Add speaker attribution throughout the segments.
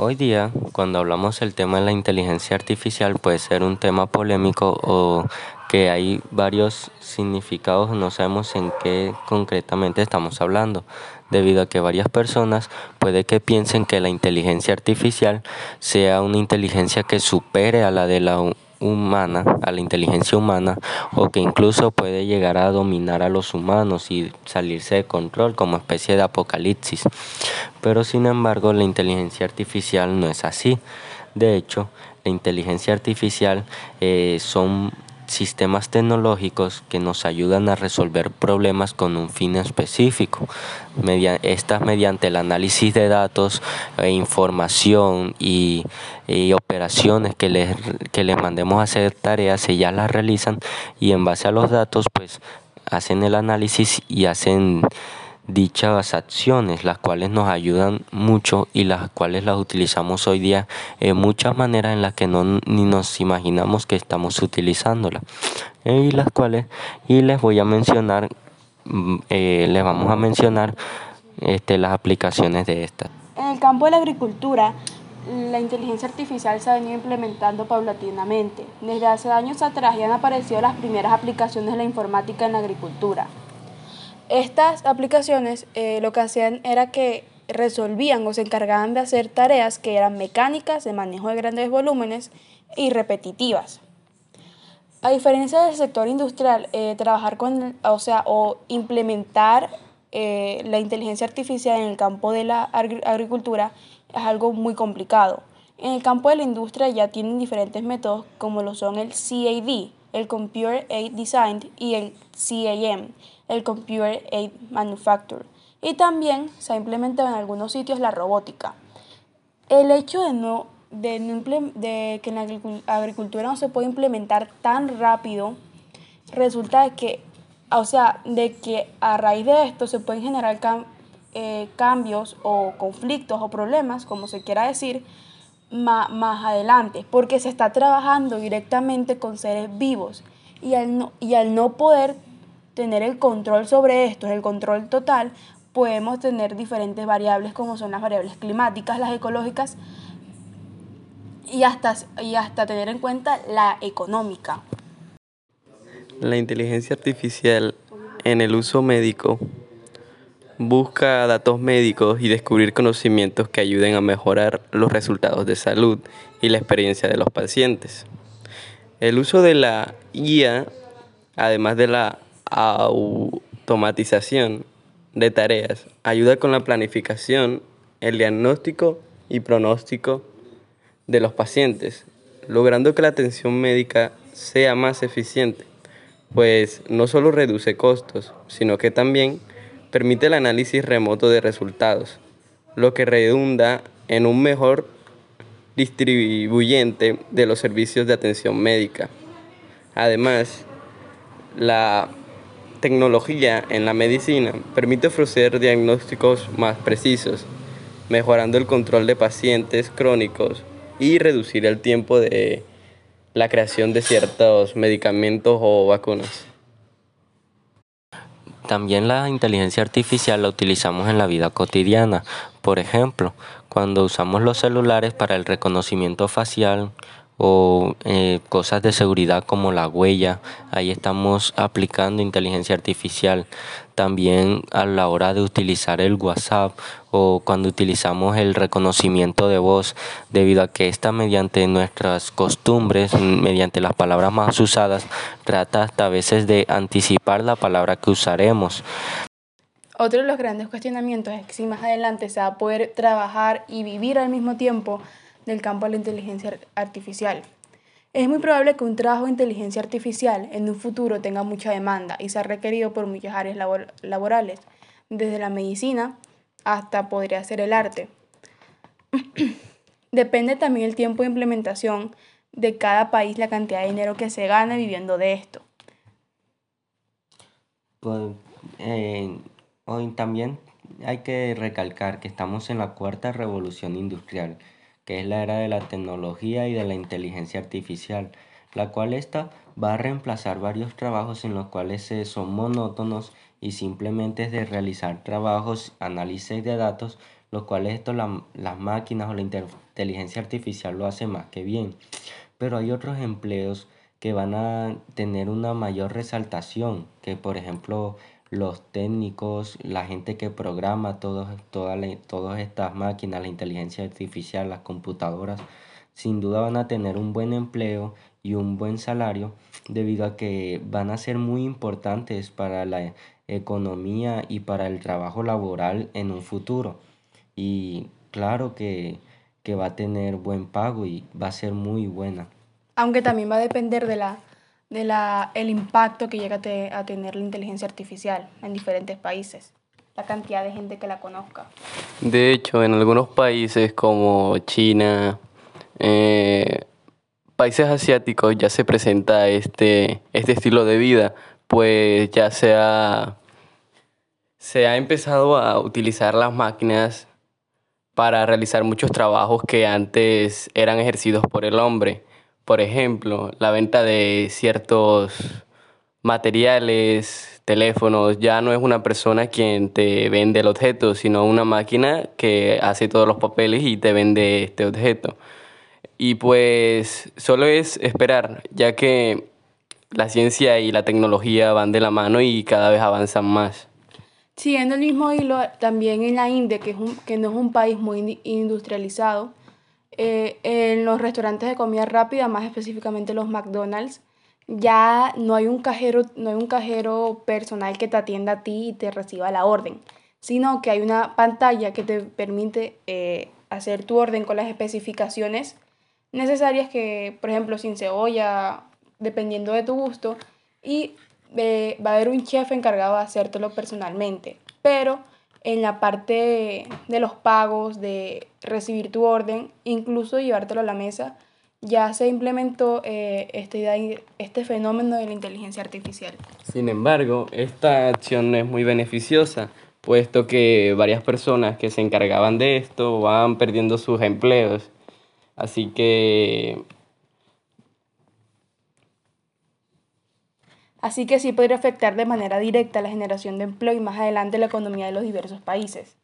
Speaker 1: Hoy día, cuando hablamos del tema de la inteligencia artificial, puede ser un tema polémico o que hay varios significados, no sabemos en qué concretamente estamos hablando, debido a que varias personas puede que piensen que la inteligencia artificial sea una inteligencia que supere a la de la humana, a la inteligencia humana, o que incluso puede llegar a dominar a los humanos y salirse de control como especie de apocalipsis. Pero sin embargo, la inteligencia artificial no es así. De hecho, la inteligencia artificial eh, son sistemas tecnológicos que nos ayudan a resolver problemas con un fin específico. estas mediante el análisis de datos, e información y, operaciones que les, que les mandemos a hacer tareas, ellas las realizan y en base a los datos pues hacen el análisis y hacen dichas acciones, las cuales nos ayudan mucho y las cuales las utilizamos hoy día en muchas maneras en las que no ni nos imaginamos que estamos utilizándolas. Y las cuales, y les voy a mencionar, mm, eh, les vamos a mencionar este, las aplicaciones de estas.
Speaker 2: En el campo de la agricultura, la inteligencia artificial se ha venido implementando paulatinamente. Desde hace años atrás ya han aparecido las primeras aplicaciones de la informática en la agricultura. Estas aplicaciones eh, lo que hacían era que resolvían o se encargaban de hacer tareas que eran mecánicas, de manejo de grandes volúmenes y repetitivas. A diferencia del sector industrial, eh, trabajar con, o sea, o implementar eh, la inteligencia artificial en el campo de la agricultura es algo muy complicado. En el campo de la industria ya tienen diferentes métodos como lo son el CAD, el Computer Aid Design y el CAM, el Computer Aid Manufacture. Y también se ha implementado en algunos sitios la robótica. El hecho de, no, de, de que en la agricultura no se puede implementar tan rápido resulta de que, o sea, de que a raíz de esto se pueden generar eh, cambios o conflictos o problemas, como se quiera decir, más adelante, porque se está trabajando directamente con seres vivos y al no, y al no poder tener el control sobre esto, el control total, podemos tener diferentes variables como son las variables climáticas, las ecológicas y hasta, y hasta tener en cuenta la económica.
Speaker 3: La inteligencia artificial en el uso médico busca datos médicos y descubrir conocimientos que ayuden a mejorar los resultados de salud y la experiencia de los pacientes. El uso de la IA, además de la automatización de tareas, ayuda con la planificación, el diagnóstico y pronóstico de los pacientes, logrando que la atención médica sea más eficiente, pues no solo reduce costos, sino que también permite el análisis remoto de resultados, lo que redunda en un mejor distribuyente de los servicios de atención médica. Además, la tecnología en la medicina permite ofrecer diagnósticos más precisos, mejorando el control de pacientes crónicos y reducir el tiempo de la creación de ciertos medicamentos o vacunas.
Speaker 1: También la inteligencia artificial la utilizamos en la vida cotidiana. Por ejemplo, cuando usamos los celulares para el reconocimiento facial o eh, cosas de seguridad como la huella, ahí estamos aplicando inteligencia artificial. También a la hora de utilizar el WhatsApp o cuando utilizamos el reconocimiento de voz, debido a que esta mediante nuestras costumbres, mediante las palabras más usadas, trata hasta a veces de anticipar la palabra que usaremos.
Speaker 2: Otro de los grandes cuestionamientos es que si más adelante se va a poder trabajar y vivir al mismo tiempo del campo de la inteligencia artificial. Es muy probable que un trabajo de inteligencia artificial en un futuro tenga mucha demanda y sea requerido por muchas áreas laborales, desde la medicina hasta podría ser el arte. Depende también el tiempo de implementación de cada país, la cantidad de dinero que se gana viviendo de esto.
Speaker 1: Pues, hoy también hay que recalcar que estamos en la cuarta revolución industrial que es la era de la tecnología y de la inteligencia artificial, la cual esta va a reemplazar varios trabajos en los cuales son monótonos y simplemente es de realizar trabajos, análisis de datos, los cuales esto las máquinas o la inteligencia artificial lo hace más que bien. Pero hay otros empleos que van a tener una mayor resaltación, que por ejemplo los técnicos, la gente que programa todos, todas estas máquinas, la inteligencia artificial, las computadoras, sin duda van a tener un buen empleo y un buen salario debido a que van a ser muy importantes para la economía y para el trabajo laboral en un futuro. Y claro que, que va a tener buen pago y va a ser muy buena.
Speaker 2: Aunque también va a depender de la de la, el impacto que llega a, tener la inteligencia artificial en diferentes países, la cantidad de gente que la conozca.
Speaker 3: De hecho, en algunos países como China, eh, países asiáticos ya se presenta este, este estilo de vida, pues ya se ha, se ha empezado a utilizar las máquinas para realizar muchos trabajos que antes eran ejercidos por el hombre por ejemplo, la venta de ciertos materiales, teléfonos, ya no es una persona quien te vende el objeto, sino una máquina que hace todos los papeles y te vende este objeto. Y pues solo es esperar, ya que la ciencia y la tecnología van de la mano y cada vez avanzan más.
Speaker 2: Siguiendo el mismo hilo, también en la India, que, es que no es un país muy industrializado, eh, en los restaurantes de comida rápida, más específicamente los McDonald's, ya no hay un cajero, no hay un cajero personal que te atienda a ti y te reciba la orden, sino que hay una pantalla que te permite eh, hacer tu orden con las especificaciones necesarias que, por ejemplo, sin cebolla, dependiendo de tu gusto, y eh, va a haber un chef encargado de hacértelo personalmente. Pero en la parte de los pagos, de recibir tu orden, incluso llevártelo a la mesa, ya se implementó eh, este, este fenómeno de la inteligencia artificial.
Speaker 3: Sin embargo, esta acción no es muy beneficiosa, puesto que varias personas que se encargaban de esto van perdiendo sus empleos. Así que
Speaker 2: Así que sí podría afectar de manera directa la generación de empleo y más adelante la economía de los diversos países.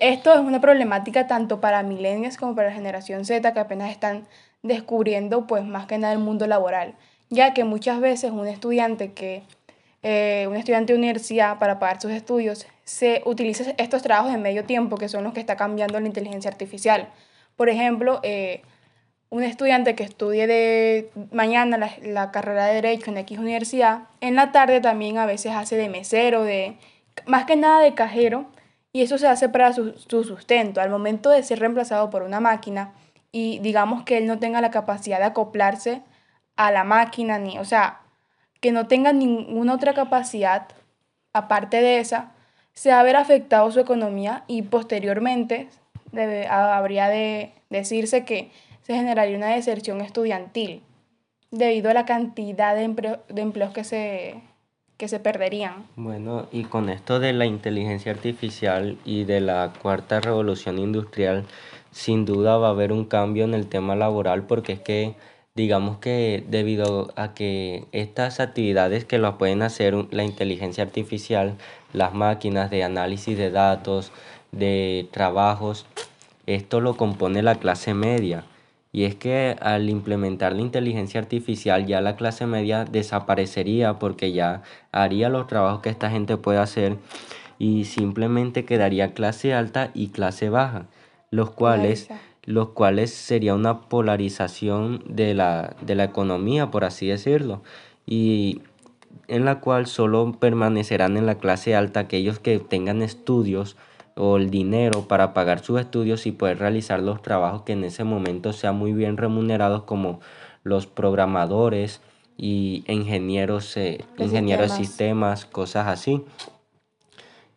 Speaker 2: Esto es una problemática tanto para millennials como para la generación Z que apenas están descubriendo pues más que nada el mundo laboral, ya que muchas veces un estudiante que eh, un estudiante de universidad para pagar sus estudios se utiliza estos trabajos de medio tiempo que son los que está cambiando la inteligencia artificial. Por ejemplo, eh, un estudiante que estudie de mañana la, carrera de Derecho en X universidad, en la tarde también a veces hace de mesero, de más que nada de cajero, y eso se hace para su, sustento. Al momento de ser reemplazado por una máquina y digamos que él no tenga la capacidad de acoplarse a la máquina, ni, o sea, que no tenga ninguna otra capacidad aparte de esa, se va a ver afectado su economía y posteriormente habría de decirse que se generaría una deserción estudiantil debido a la cantidad de, empleos que se, que se perderían.
Speaker 1: Bueno, y con esto de la inteligencia artificial y de la cuarta revolución industrial, sin duda va a haber un cambio en el tema laboral porque es que digamos que debido a que estas actividades que lo pueden hacer la inteligencia artificial, las máquinas de análisis de datos, de trabajos, esto lo compone la clase media. Y es que al implementar la inteligencia artificial ya la clase media desaparecería porque ya haría los trabajos que esta gente puede hacer y simplemente quedaría clase alta y clase baja, los cuales, los cuales sería una polarización de la, de la economía, por así decirlo, y en la cual solo permanecerán en la clase alta aquellos que tengan estudios o el dinero para pagar sus estudios y poder realizar los trabajos que en ese momento sean muy bien remunerados como los programadores y ingenieros, eh, ingenieros de sistemas, cosas así.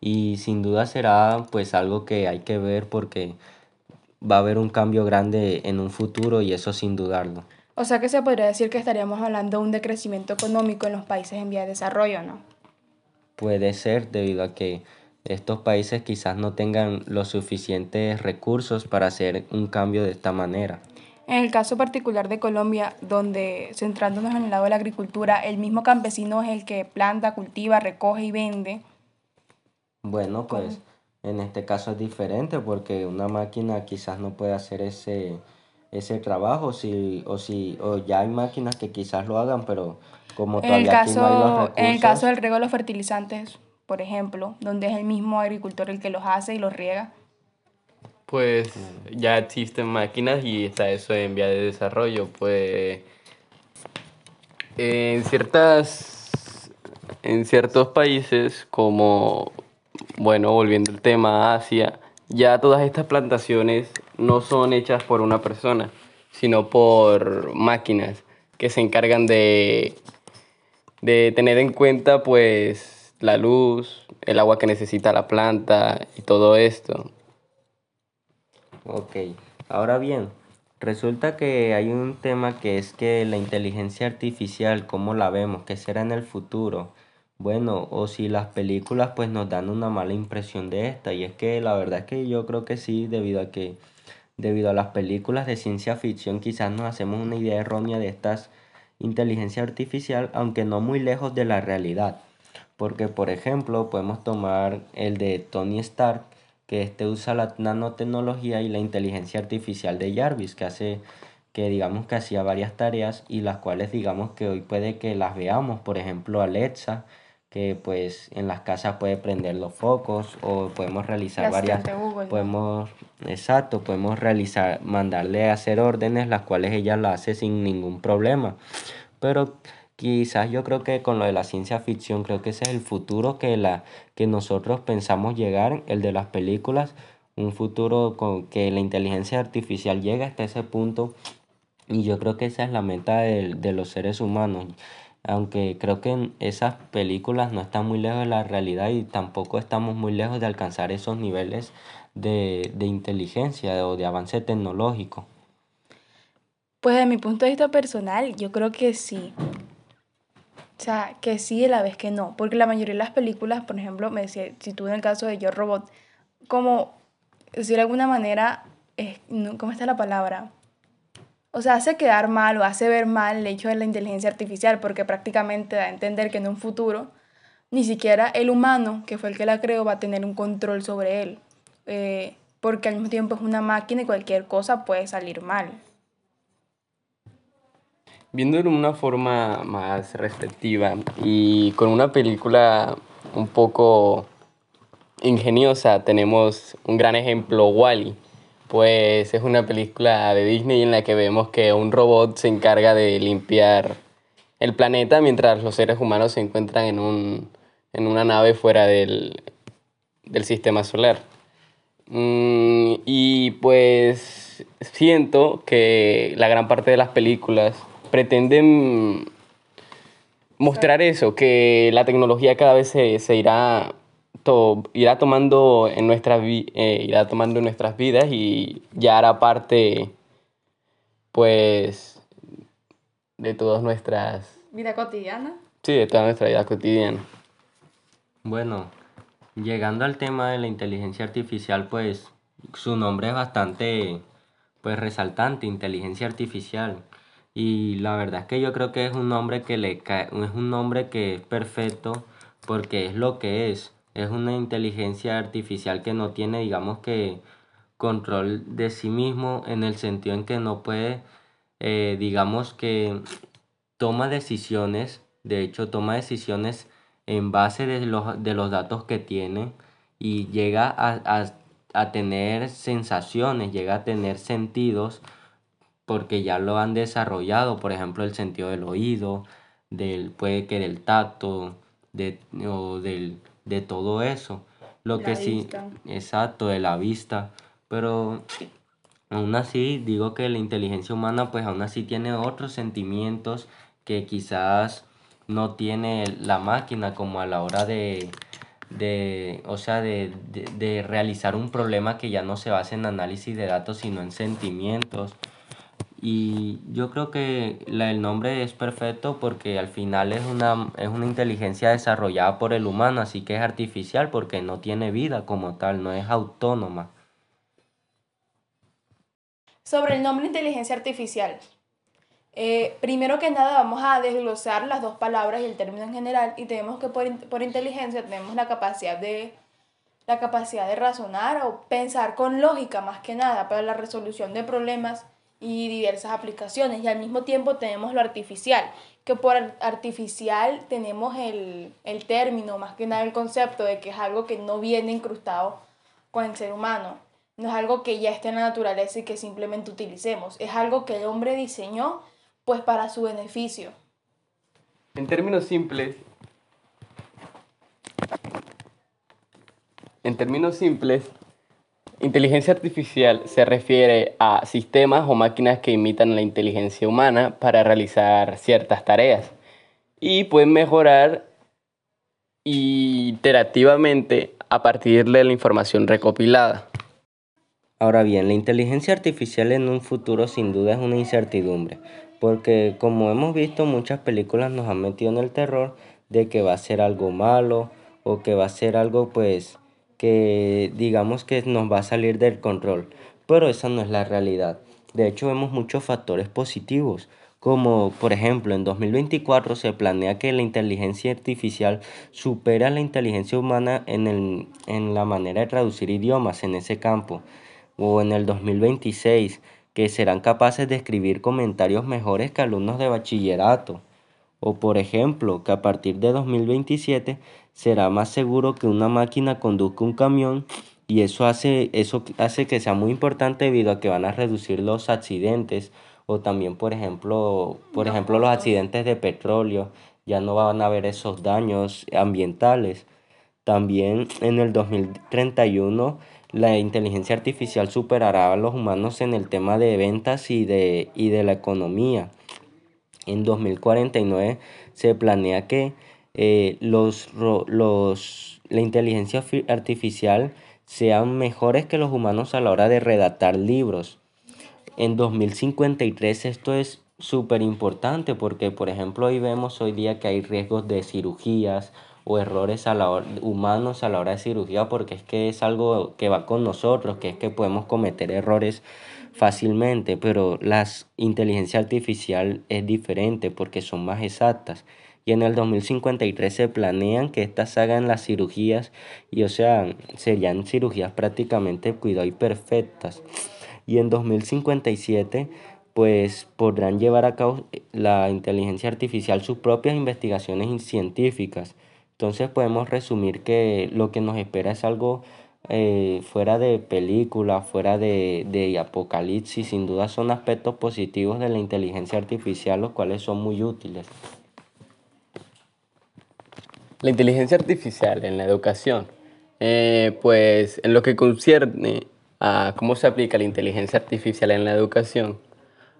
Speaker 1: Y sin duda será pues algo que hay que ver porque va a haber un cambio grande en un futuro y eso sin dudarlo.
Speaker 2: O sea que se podría decir que estaríamos hablando de un decrecimiento económico en los países en vía de desarrollo, ¿no?
Speaker 1: Puede ser debido a que estos países quizás no tengan los suficientes recursos para hacer un cambio de esta manera.
Speaker 2: En el caso particular de Colombia, donde centrándonos en el lado de la agricultura, el mismo campesino es el que planta, cultiva, recoge y vende.
Speaker 1: Bueno, pues en este caso es diferente porque una máquina quizás no puede hacer ese, ese trabajo si, o si o ya hay máquinas que quizás lo hagan, pero como
Speaker 2: en el caso, no hay los recursos, En el caso del riego de los fertilizantes, por ejemplo, donde es el mismo agricultor el que los hace y los riega.
Speaker 3: Pues ya existen máquinas y está eso en vía de desarrollo. Pues en ciertas en ciertos países como bueno, volviendo al tema Asia, ya todas estas plantaciones no son hechas por una persona, sino por máquinas que se encargan de, de tener en cuenta pues la luz, el agua que necesita la planta y todo esto.
Speaker 1: Ok, ahora bien, resulta que hay un tema que es que la inteligencia artificial, ¿cómo la vemos? ¿Qué será en el futuro? Bueno, o si las películas pues nos dan una mala impresión de esta, y es que la verdad es que yo creo que sí, debido a que debido a las películas de ciencia ficción quizás nos hacemos una idea errónea de estas inteligencia artificial, aunque no muy lejos de la realidad. Porque por ejemplo, podemos tomar el de Tony Stark, que este usa la nanotecnología y la inteligencia artificial de Jarvis, que hace que digamos que hacía varias tareas y las cuales digamos que hoy puede que las veamos, por ejemplo Alexa, que pues en las casas puede prender los focos o podemos realizar varias podemos exacto podemos realizar mandarle a hacer órdenes las cuales ella la hace sin ningún problema. Pero quizás yo creo que con lo de la ciencia ficción creo que ese es el futuro que la que nosotros pensamos llegar el de las películas un futuro con que la inteligencia artificial llegue hasta ese punto y yo creo que esa es la meta de, de los seres humanos aunque creo que esas películas no están muy lejos de la realidad y tampoco estamos muy lejos de alcanzar esos niveles de, de inteligencia o de avance tecnológico.
Speaker 2: Pues de mi punto de vista personal, yo creo que sí. O sea, que sí y la vez que no. Porque la mayoría de las películas, por ejemplo, me decía, si tú en el caso de Yo Robot, como, decir de alguna manera, ¿cómo está la palabra? o sea, hace quedar mal o hace ver mal el hecho de la inteligencia artificial porque prácticamente da a entender que en un futuro ni siquiera el humano, que fue el que la creó, va a tener un control sobre él. Eh, porque al mismo tiempo es una máquina y cualquier cosa puede salir mal.
Speaker 3: Viendo de una forma más restrictiva y con una película un poco ingeniosa, tenemos un gran ejemplo, Wally pues es una película de Disney en la que vemos que un robot se encarga de limpiar el planeta mientras los seres humanos se encuentran en, un, en una nave fuera del, del sistema solar. Mm, y pues siento que la gran parte de las películas pretenden mostrar eso, que la tecnología cada vez se, se irá irá tomando en nuestras eh, irá tomando en nuestras vidas y ya hará parte pues de todas nuestras
Speaker 2: vida cotidiana.
Speaker 3: Sí de toda nuestra vida cotidiana.
Speaker 1: Bueno llegando al tema de la inteligencia artificial pues su nombre es bastante pues resaltante inteligencia artificial y la verdad es que yo creo que es un nombre que le cae, es un nombre que es perfecto porque es lo que es. Es una inteligencia artificial que no tiene, digamos que, control de sí mismo en el sentido en que no puede, eh, digamos que toma decisiones, de hecho toma decisiones en base de los, de los datos que tiene y llega a, a tener sensaciones, llega a tener sentidos porque ya lo han desarrollado, por ejemplo el sentido del oído, del, puede que del tacto, de, o del de todo eso. Lo que sí, exacto, de la vista. Pero aún así digo que la inteligencia humana pues aún así tiene otros sentimientos que quizás no tiene la máquina como a la hora de, de o sea, de, de realizar un problema que ya no se basa en análisis de datos sino en sentimientos y yo creo que el nombre es perfecto porque al final es una, es una inteligencia desarrollada por el humano, así que es artificial porque no tiene vida como tal, no es autónoma.
Speaker 2: Sobre el nombre inteligencia artificial. Eh, primero que nada vamos a desglosar las dos palabras y el término en general y tenemos que por, por inteligencia tenemos la capacidad de la capacidad de razonar o pensar con lógica más que nada para la resolución de problemas y diversas aplicaciones. Y al mismo tiempo tenemos lo artificial, que por artificial tenemos el, el término, más que nada el concepto de que es algo que no viene incrustado con el ser humano. No es algo que ya esté en la naturaleza y que simplemente utilicemos. Es algo que el hombre diseñó pues para su beneficio.
Speaker 3: En términos simples, En términos simples, inteligencia artificial se refiere a sistemas o máquinas que imitan la inteligencia humana para realizar ciertas tareas y pueden mejorar iterativamente a partir de la información recopilada.
Speaker 1: Ahora bien, la inteligencia artificial en un futuro sin duda es una incertidumbre, porque como hemos visto muchas películas nos han metido en el terror de que va a ser algo malo o que va a ser algo pues que digamos que nos va a salir del control, pero esa no es la realidad. De hecho, vemos muchos factores positivos, como por ejemplo en 2024 se planea que la inteligencia artificial supera a la inteligencia humana en, el, en la manera de traducir idiomas en ese campo, o en el 2026 que serán capaces de escribir comentarios mejores que alumnos de bachillerato. O por ejemplo, que a partir de 2027 será más seguro que una máquina conduzca un camión y eso hace, eso hace que sea muy importante debido a que van a reducir los accidentes o también por ejemplo, por ejemplo los accidentes de petróleo, ya no van a haber esos daños ambientales. También en el 2031 la inteligencia artificial superará a los humanos en el tema de ventas y de, y de la economía. En 2049 se planea que eh, los, los, la inteligencia artificial sean mejores que los humanos a la hora de redactar libros. En 2053 esto es súper importante porque, por ejemplo, hoy vemos hoy día que hay riesgos de cirugías o errores a la humanos a la hora de cirugía porque es que es algo que va con nosotros, que es que podemos cometer errores fácilmente, pero la inteligencia artificial es diferente porque son más exactas y en el 2053 se planean que estas hagan las cirugías y o sea, serían cirugías prácticamente cuidado y perfectas. Y en 2057 pues podrán llevar a cabo la inteligencia artificial sus propias investigaciones científicas. Entonces podemos resumir que lo que nos espera es algo eh, fuera de película, fuera de, de apocalipsis, sin duda son aspectos positivos de la inteligencia artificial, los cuales son muy útiles.
Speaker 3: La inteligencia artificial en la educación, eh, pues en lo que concierne a cómo se aplica la inteligencia artificial en la educación,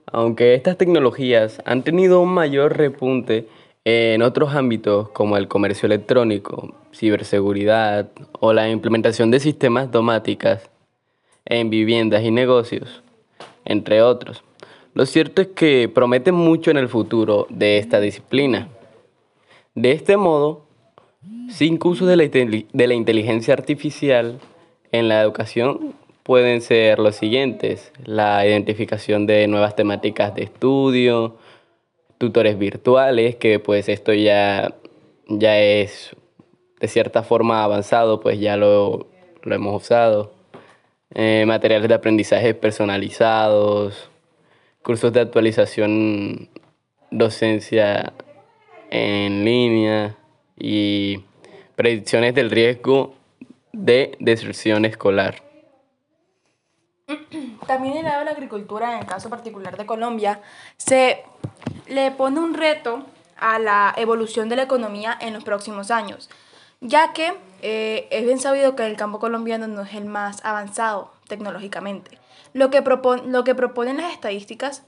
Speaker 3: aunque estas tecnologías han tenido un mayor repunte en otros ámbitos como el comercio electrónico, ciberseguridad o la implementación de sistemas domóticas en viviendas y negocios, entre otros. Lo cierto es que prometen mucho en el futuro de esta disciplina. De este modo, Cinco usos de la, de la inteligencia artificial en la educación pueden ser los siguientes. La identificación de nuevas temáticas de estudio, tutores virtuales, que pues esto ya, ya es de cierta forma avanzado, pues ya lo, lo hemos usado. Eh, materiales de aprendizaje personalizados, cursos de actualización, docencia en línea y predicciones del riesgo de deserción escolar.
Speaker 2: También el lado de la agricultura, en el caso particular de Colombia, se le pone un reto a la evolución de la economía en los próximos años, ya que eh, es bien sabido que el campo colombiano no es el más avanzado tecnológicamente. Lo que, lo que proponen las estadísticas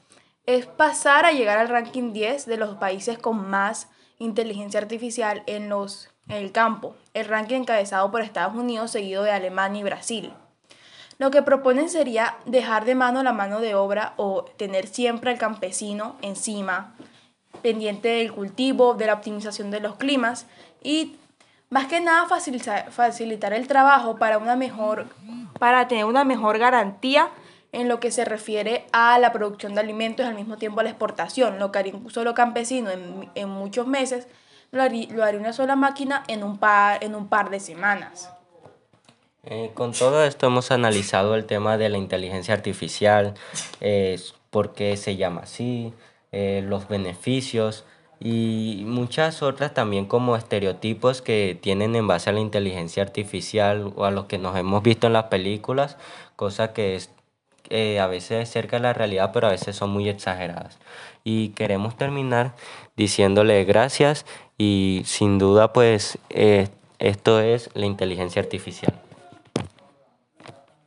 Speaker 2: es pasar a llegar al ranking 10 de los países con más inteligencia artificial en, los, el campo, el ranking encabezado por Estados Unidos seguido de Alemania y Brasil. Lo que proponen sería dejar de mano la mano de obra o tener siempre al campesino encima, pendiente del cultivo, de la optimización de los climas y más que nada facilitar, facilitar el trabajo para, una mejor, para tener una mejor garantía en lo que se refiere a la producción de alimentos y al mismo tiempo a la exportación. Lo que haría un solo campesino en, en muchos meses, lo haría, lo haría, una sola máquina en un, par, en un par de semanas.
Speaker 1: Eh, con todo esto hemos analizado el tema de la inteligencia artificial, eh, por qué se llama así, eh, los beneficios y muchas otras también como estereotipos que tienen en base a la inteligencia artificial o a los que nos hemos visto en las películas, cosa que es a veces cerca de la realidad, pero a veces son muy exageradas. Y queremos terminar diciéndole gracias y sin duda pues esto es la inteligencia artificial.